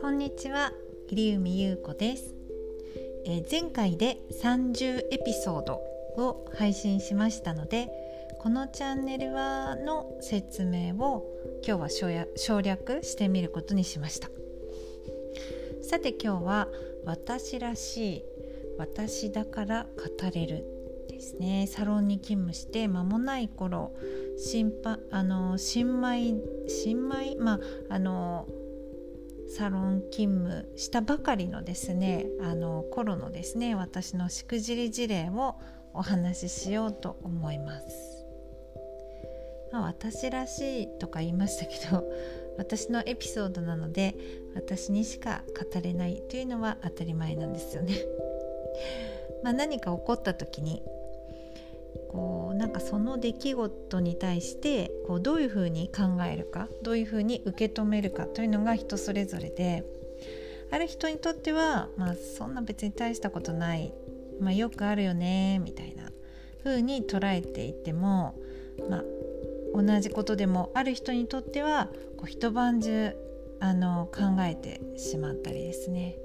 こんにちは入海優子です、えー、前回で30エピソードを配信しましたのでこのチャンネルはの説明を今日は省略してみることにしました。さて今日は私らしい私だから語れるですねサロンに勤務して間もない頃新あの新米新米？まああのサロン勤務したばかりのですねあの頃のですね私のしくじり事例をお話ししようと思います。まあ、私らしいとか言いましたけど 私のエピソードなので私にしか語れないというのは当たり前なんですよね。まあ、何か起こった時にこうなんかその出来事に対してこうどういうふうに考えるかどういうふうに受け止めるかというのが人それぞれである人にとっては、まあ、そんな別に大したことない、まあ、よくあるよねみたいな風に捉えていても、まあ、同じことでもある人にとってはこう一晩中あの考えてしまったりですね。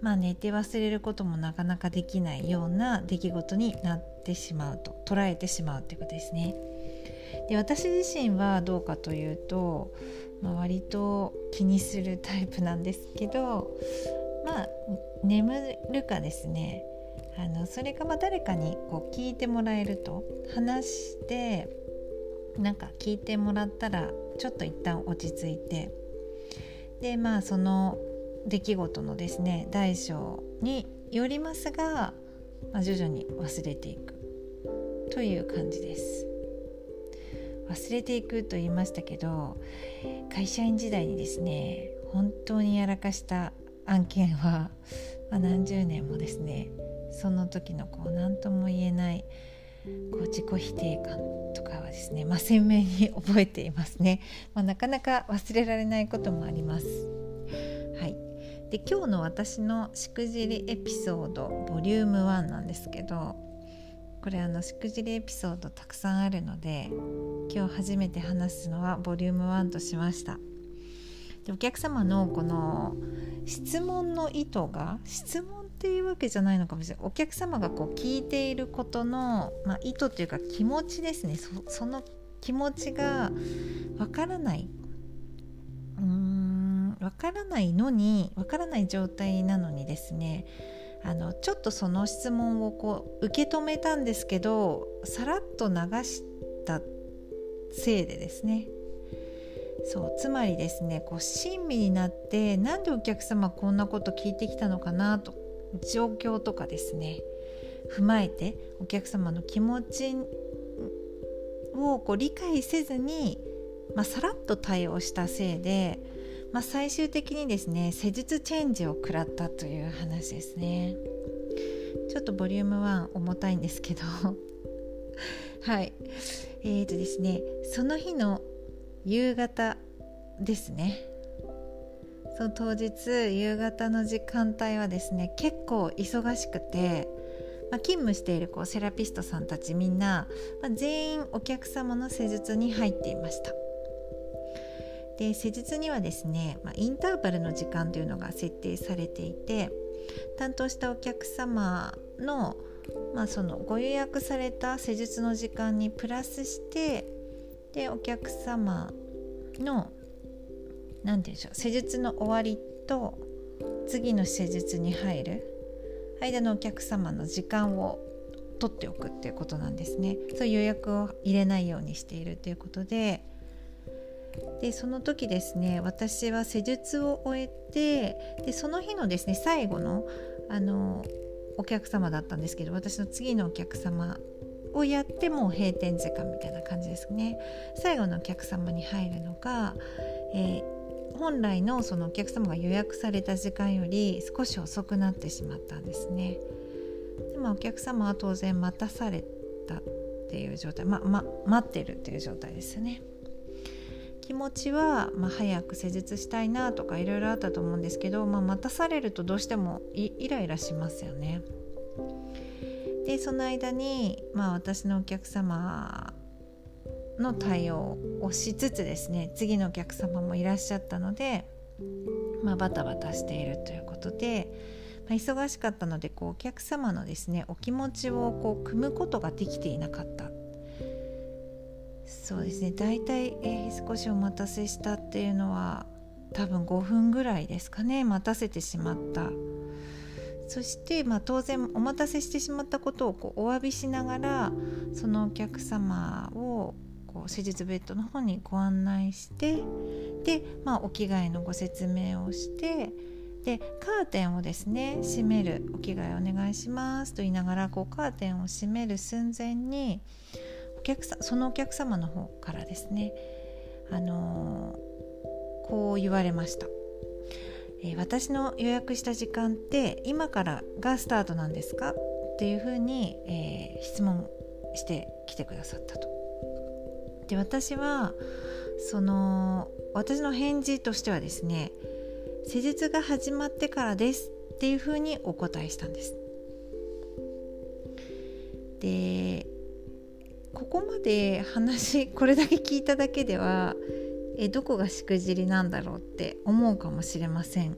まあ寝て忘れることもなかなかできないような出来事になっててしまうと捉えてしまうということですね。で私自身はどうかというと、まあ、割と気にするタイプなんですけどまあ眠るかですねあのそれがま誰かにこう聞いてもらえると話してなんか聞いてもらったらちょっと一旦落ち着いてでまあその出来事のですね大小によりますが、まあ、徐々に忘れていくという感じです。忘れていくと言いましたけど会社員時代にですね本当にやらかした案件は、まあ、何十年もですねその時のこう何とも言えないこう自己否定感とかはですね、まあ、鮮明に覚えていますね、まあ、なかなか忘れられないこともあります。はい。で今日の私のしくじりエピソードボリューム1なんですけどこれあのしくじりエピソードたくさんあるので今日初めて話すのはボリューム1としました。でお客様のこの質問の意図が質問っていうわけじゃないのかもしれない。お客様がこう聞いていることの、まあ、意図というか気持ちですね。その気持ちがわからない。わからないのにわからない状態なのにですね。あのちょっとその質問をこう受け止めたんですけどさらっと流したせいでですね。そうつまりですねこう親身になってなんでお客様こんなこと聞いてきたのかなと状況とかですね踏まえてお客様の気持ちをこう理解せずに、まあ、さらっと対応したせいでまあ、最終的にですね施術チェンジを食らったという話ですね。ちょっとボリューム1重たいんですけど。はい。えーとですねその日の夕方ですね。その当日夕方の時間帯はですね結構忙しくて、まあ、勤務しているこうセラピストさんたちみんな、まあ、全員お客様の施術に入っていました。で施術にはですね、まあ、インターバルの時間というのが設定されていて担当したお客様の,、まあそのご予約された施術の時間にプラスしてでお客様の何て言うんでしょう施術の終わりと次の施術に入る間のお客様の時間を取っておくっていうことなんですね。そういう予約を入れないようにしているということででその時ですね私は施術を終えてでその日のですね最後のあのお客様だったんですけど私の次のお客様をやってもう閉店時間みたいな感じですね。最後のお客様に入るのが、えー、本来のそのお客様が予約された時間より少し遅くなってしまったんですね。でもお客様は当然待たされたっていう状態、まま、待ってるっていう状態ですよね。気持ちは、まあ、早く施術したいなとかいろいろあったと思うんですけど、まあ、待たされるとどうしてもイライラしますよね。でその間に、まあ、私のお客様の対応をしつつですね次のお客様もいらっしゃったので、まあ、バタバタしているということで、まあ、忙しかったのでこうお客様のですねお気持ちをこう組むことができていなかったそうですね。大体、えー、少しお待たせしたっていうのは多分5分ぐらいですかね。待たせてしまった。そして、まあ、当然お待たせしてしまったことをこうお詫びしながらそのお客様をこう施術ベッドの方にご案内してで、まあ、お着替えのご説明をしてでカーテンをですね閉める。お着替えお願いしますと言いながらこうカーテンを閉める寸前に客さそのお客様の方からですねあのー、こう言われました。えー、私の予約した時間って今からがスタートなんですか？っていうふうに、えー、質問してきてくださったと。で私はその私の返事としてはですね施術が始まってからですっていうふうにお答えしたんです。でここまで話これだけ聞いただけでは えどこがしくじりなんだろうって思うかもしれません。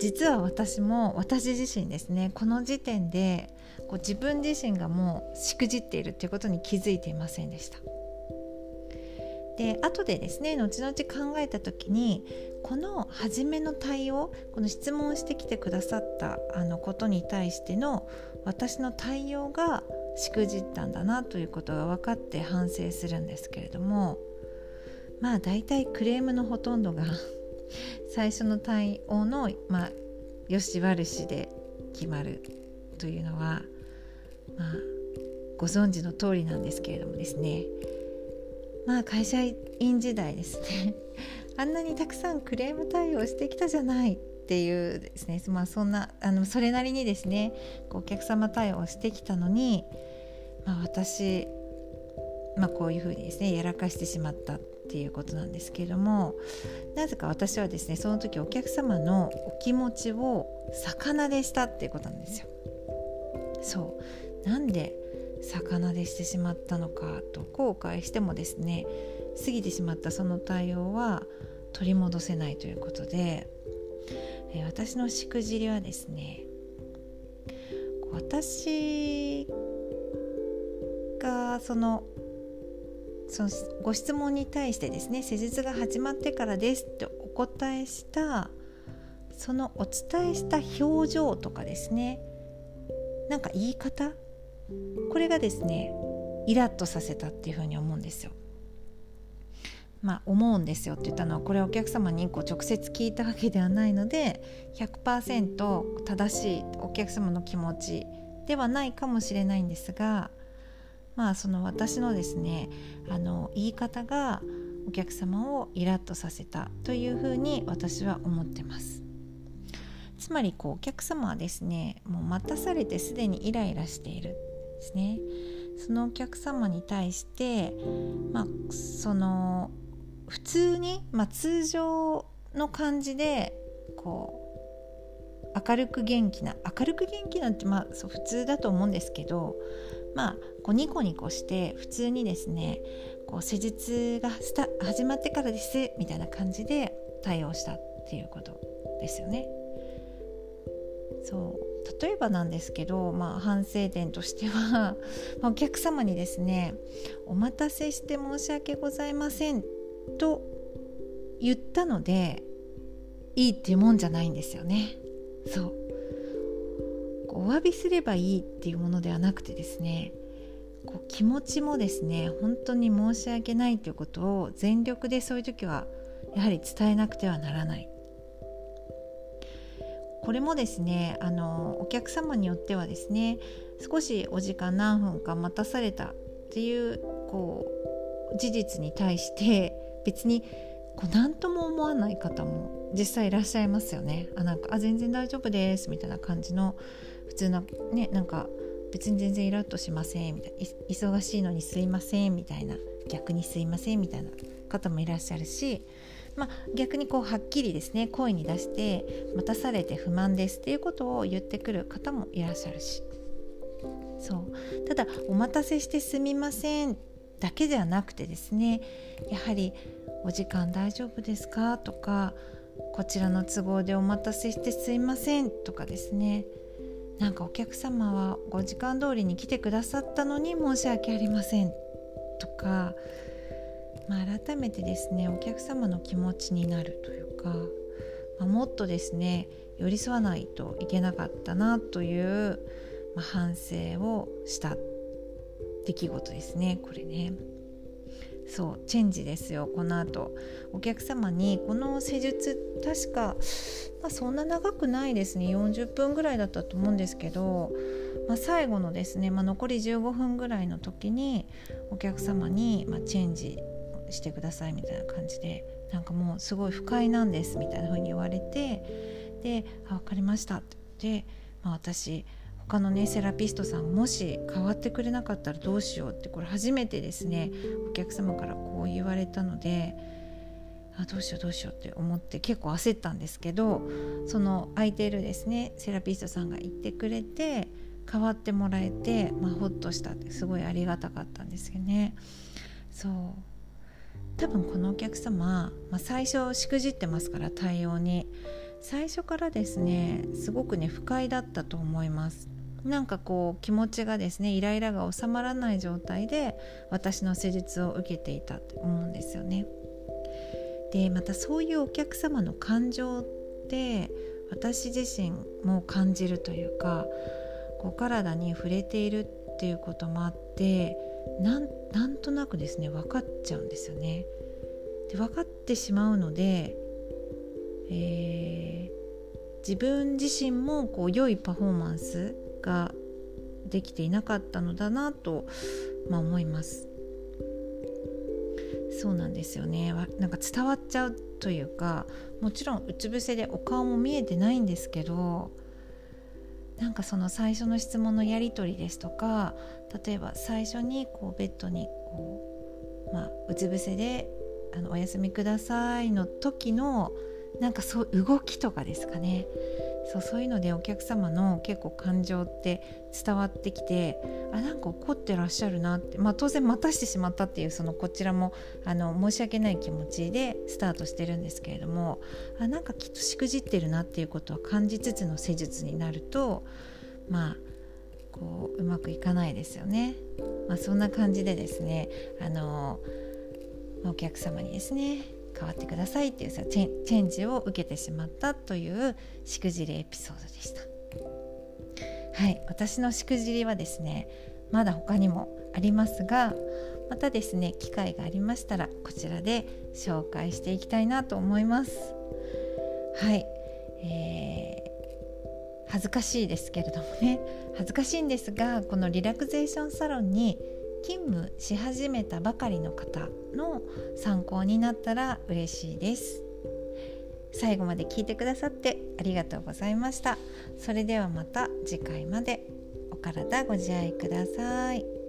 実は私も私自身ですねこの時点でこう自分自身がもうしくじっているっていうことに気づいていませんでした。で後でですね後々考えた時にこの初めの対応この質問してきてくださったあのことに対しての私の対応がしくじったんだなということが分かって反省するんですけれどもまあ大体クレームのほとんどが 最初の対応の、まあ、よし悪しで決まるというのは、まあ、ご存知の通りなんですけれどもですね。まあ会社員時代ですね。あんなにたくさんクレーム対応してきたじゃないっていうですね。まあそんなあのそれなりにですねお客様対応してきたのに、まあ、私、まあ、こういうふうにですねやらかしてしまったっていうことなんですけれどもなぜか私はですねその時お客様のお気持ちを魚でしたっていうことなんですよ。そうなんで魚でしてしまったのかと後悔してもですね過ぎてしまったその対応は取り戻せないということで、え私のしくじりはですね私がそのそのご質問に対してですね施術が始まってからですってお答えしたそのお伝えした表情とかですねなんか言い方？これがですねイラッとさせたっていうふうに思うんですよ。まあ思うんですよって言ったのはこれお客様にこう直接聞いたわけではないので100%正しいお客様の気持ちではないかもしれないんですがまあその私のですねあの言い方がお客様をイラッとさせたというふうに私は思ってます。つまりこうお客様はですねもう待たされてすでにイライラしているですね。そのお客様に対してまあその普通に、まあ、通常の感じでこう明るく元気な明るく元気なんてまあそう普通だと思うんですけどまあこうニコニコして普通にですねこう施術がスタ始まってからですみたいな感じで対応したっていうことですよね。そう例えばなんですけど、まあ、反省点としては まお客様にですね「お待たせして申し訳ございません」と言ったのでいいっていうもんじゃないんですよね。そう。お詫びすればいいっていうものではなくてですねこう気持ちもですね本当に申し訳ないということを全力でそういう時はやはり伝えなくてはならない。これもですねあのお客様によってはですね少しお時間何分か待たされたっていうこう事実に対して別にこう何とも思わない方も実際いらっしゃいますよね。あなんかあ全然大丈夫ですみたいな感じの普通のねなんか別に全然イラッとしませんみたいな忙しいのにすいませんみたいな逆にすいませんみたいな方もいらっしゃるし、まあ、逆にこうはっきりですね声に出して待たされて不満ですっていうことを言ってくる方もいらっしゃるしそうただ「お待たせしてすみません」だけではなくてですねやはり「お時間大丈夫ですか?」とか「こちらの都合でお待たせしてすいません」とかですねなんかお客様はご時間通りに来てくださったのに申し訳ありませんとか、まあ、改めてですねお客様の気持ちになるというか、まあ、もっとですね寄り添わないといけなかったなという、まあ、反省をした出来事ですね。これね。そうチェンジですよ。この後。お客様にこの施術確か、まあ、そんな長くないですね。40分ぐらいだったと思うんですけど、まあ、最後のですね、まあ、残り15分ぐらいの時にお客様に、まチェンジしてくださいみたいな感じでなんかもうすごい不快なんですみたいな風に言われてで「分かりました」って言って、まあ、私他のねセラピストさんもし変わってくれなかったらどうしようってこれ初めてですね。お客様からこう言われたのであどうしようどうしようって思って結構焦ったんですけどその空いてるですねセラピストさんが言ってくれて変わってもらえて、まあ、ほっとしたってすごいありがたかったんですよね。そう。多分このお客様、まあ、最初しくじってますから対応に。最初からですねすごくね不快だったと思います。なんかこう気持ちがですねイライラが収まらない状態で私の施術を受けていたと思うんですよね。でまたそういうお客様の感情って私自身も感じるというかこう体に触れているっていうこともあってなんとなくですね分かっちゃうんですよね。で分かってしまうので、えー、自分自身もこう良いパフォーマンスができていなかったのだなと、まあ、思います。そうなんですよね。なんか伝わっちゃうというかもちろんうつ伏せでお顔も見えてないんですけどなんかその最初の質問のやり取りですとか例えば最初にこうベッドにこう、まあ、うつ伏せであの「お休みください」の時のなんかそう動きとかですかねそうそういうのでお客様の結構感情って伝わってきてあなんか怒ってらっしゃるなって、まあ、当然待たしてしまったっていうそのこちらもあの申し訳ない気持ちでスタートしてるんですけれどもあなんかきっとしくじってるなっていうことは感じつつの施術になるとまあこううまくいかないですよね。まあ、そんな感じでですねあのお客様にですね変わってくださいっていうさチェンジを受けてしまったというしくじりエピソードでした。はい私のしくじりはですねまだ他にもありますがまたですね機会がありましたらこちらで紹介していきたいなと思います。はい、えー、恥ずかしいですけれどもね。恥ずかしいんですがこのリラクゼーションサロンに勤務し始めたばかりの方の参考になったら嬉しいです。最後まで聞いてくださってありがとうございました。それではまた次回まで。お体ご自愛ください。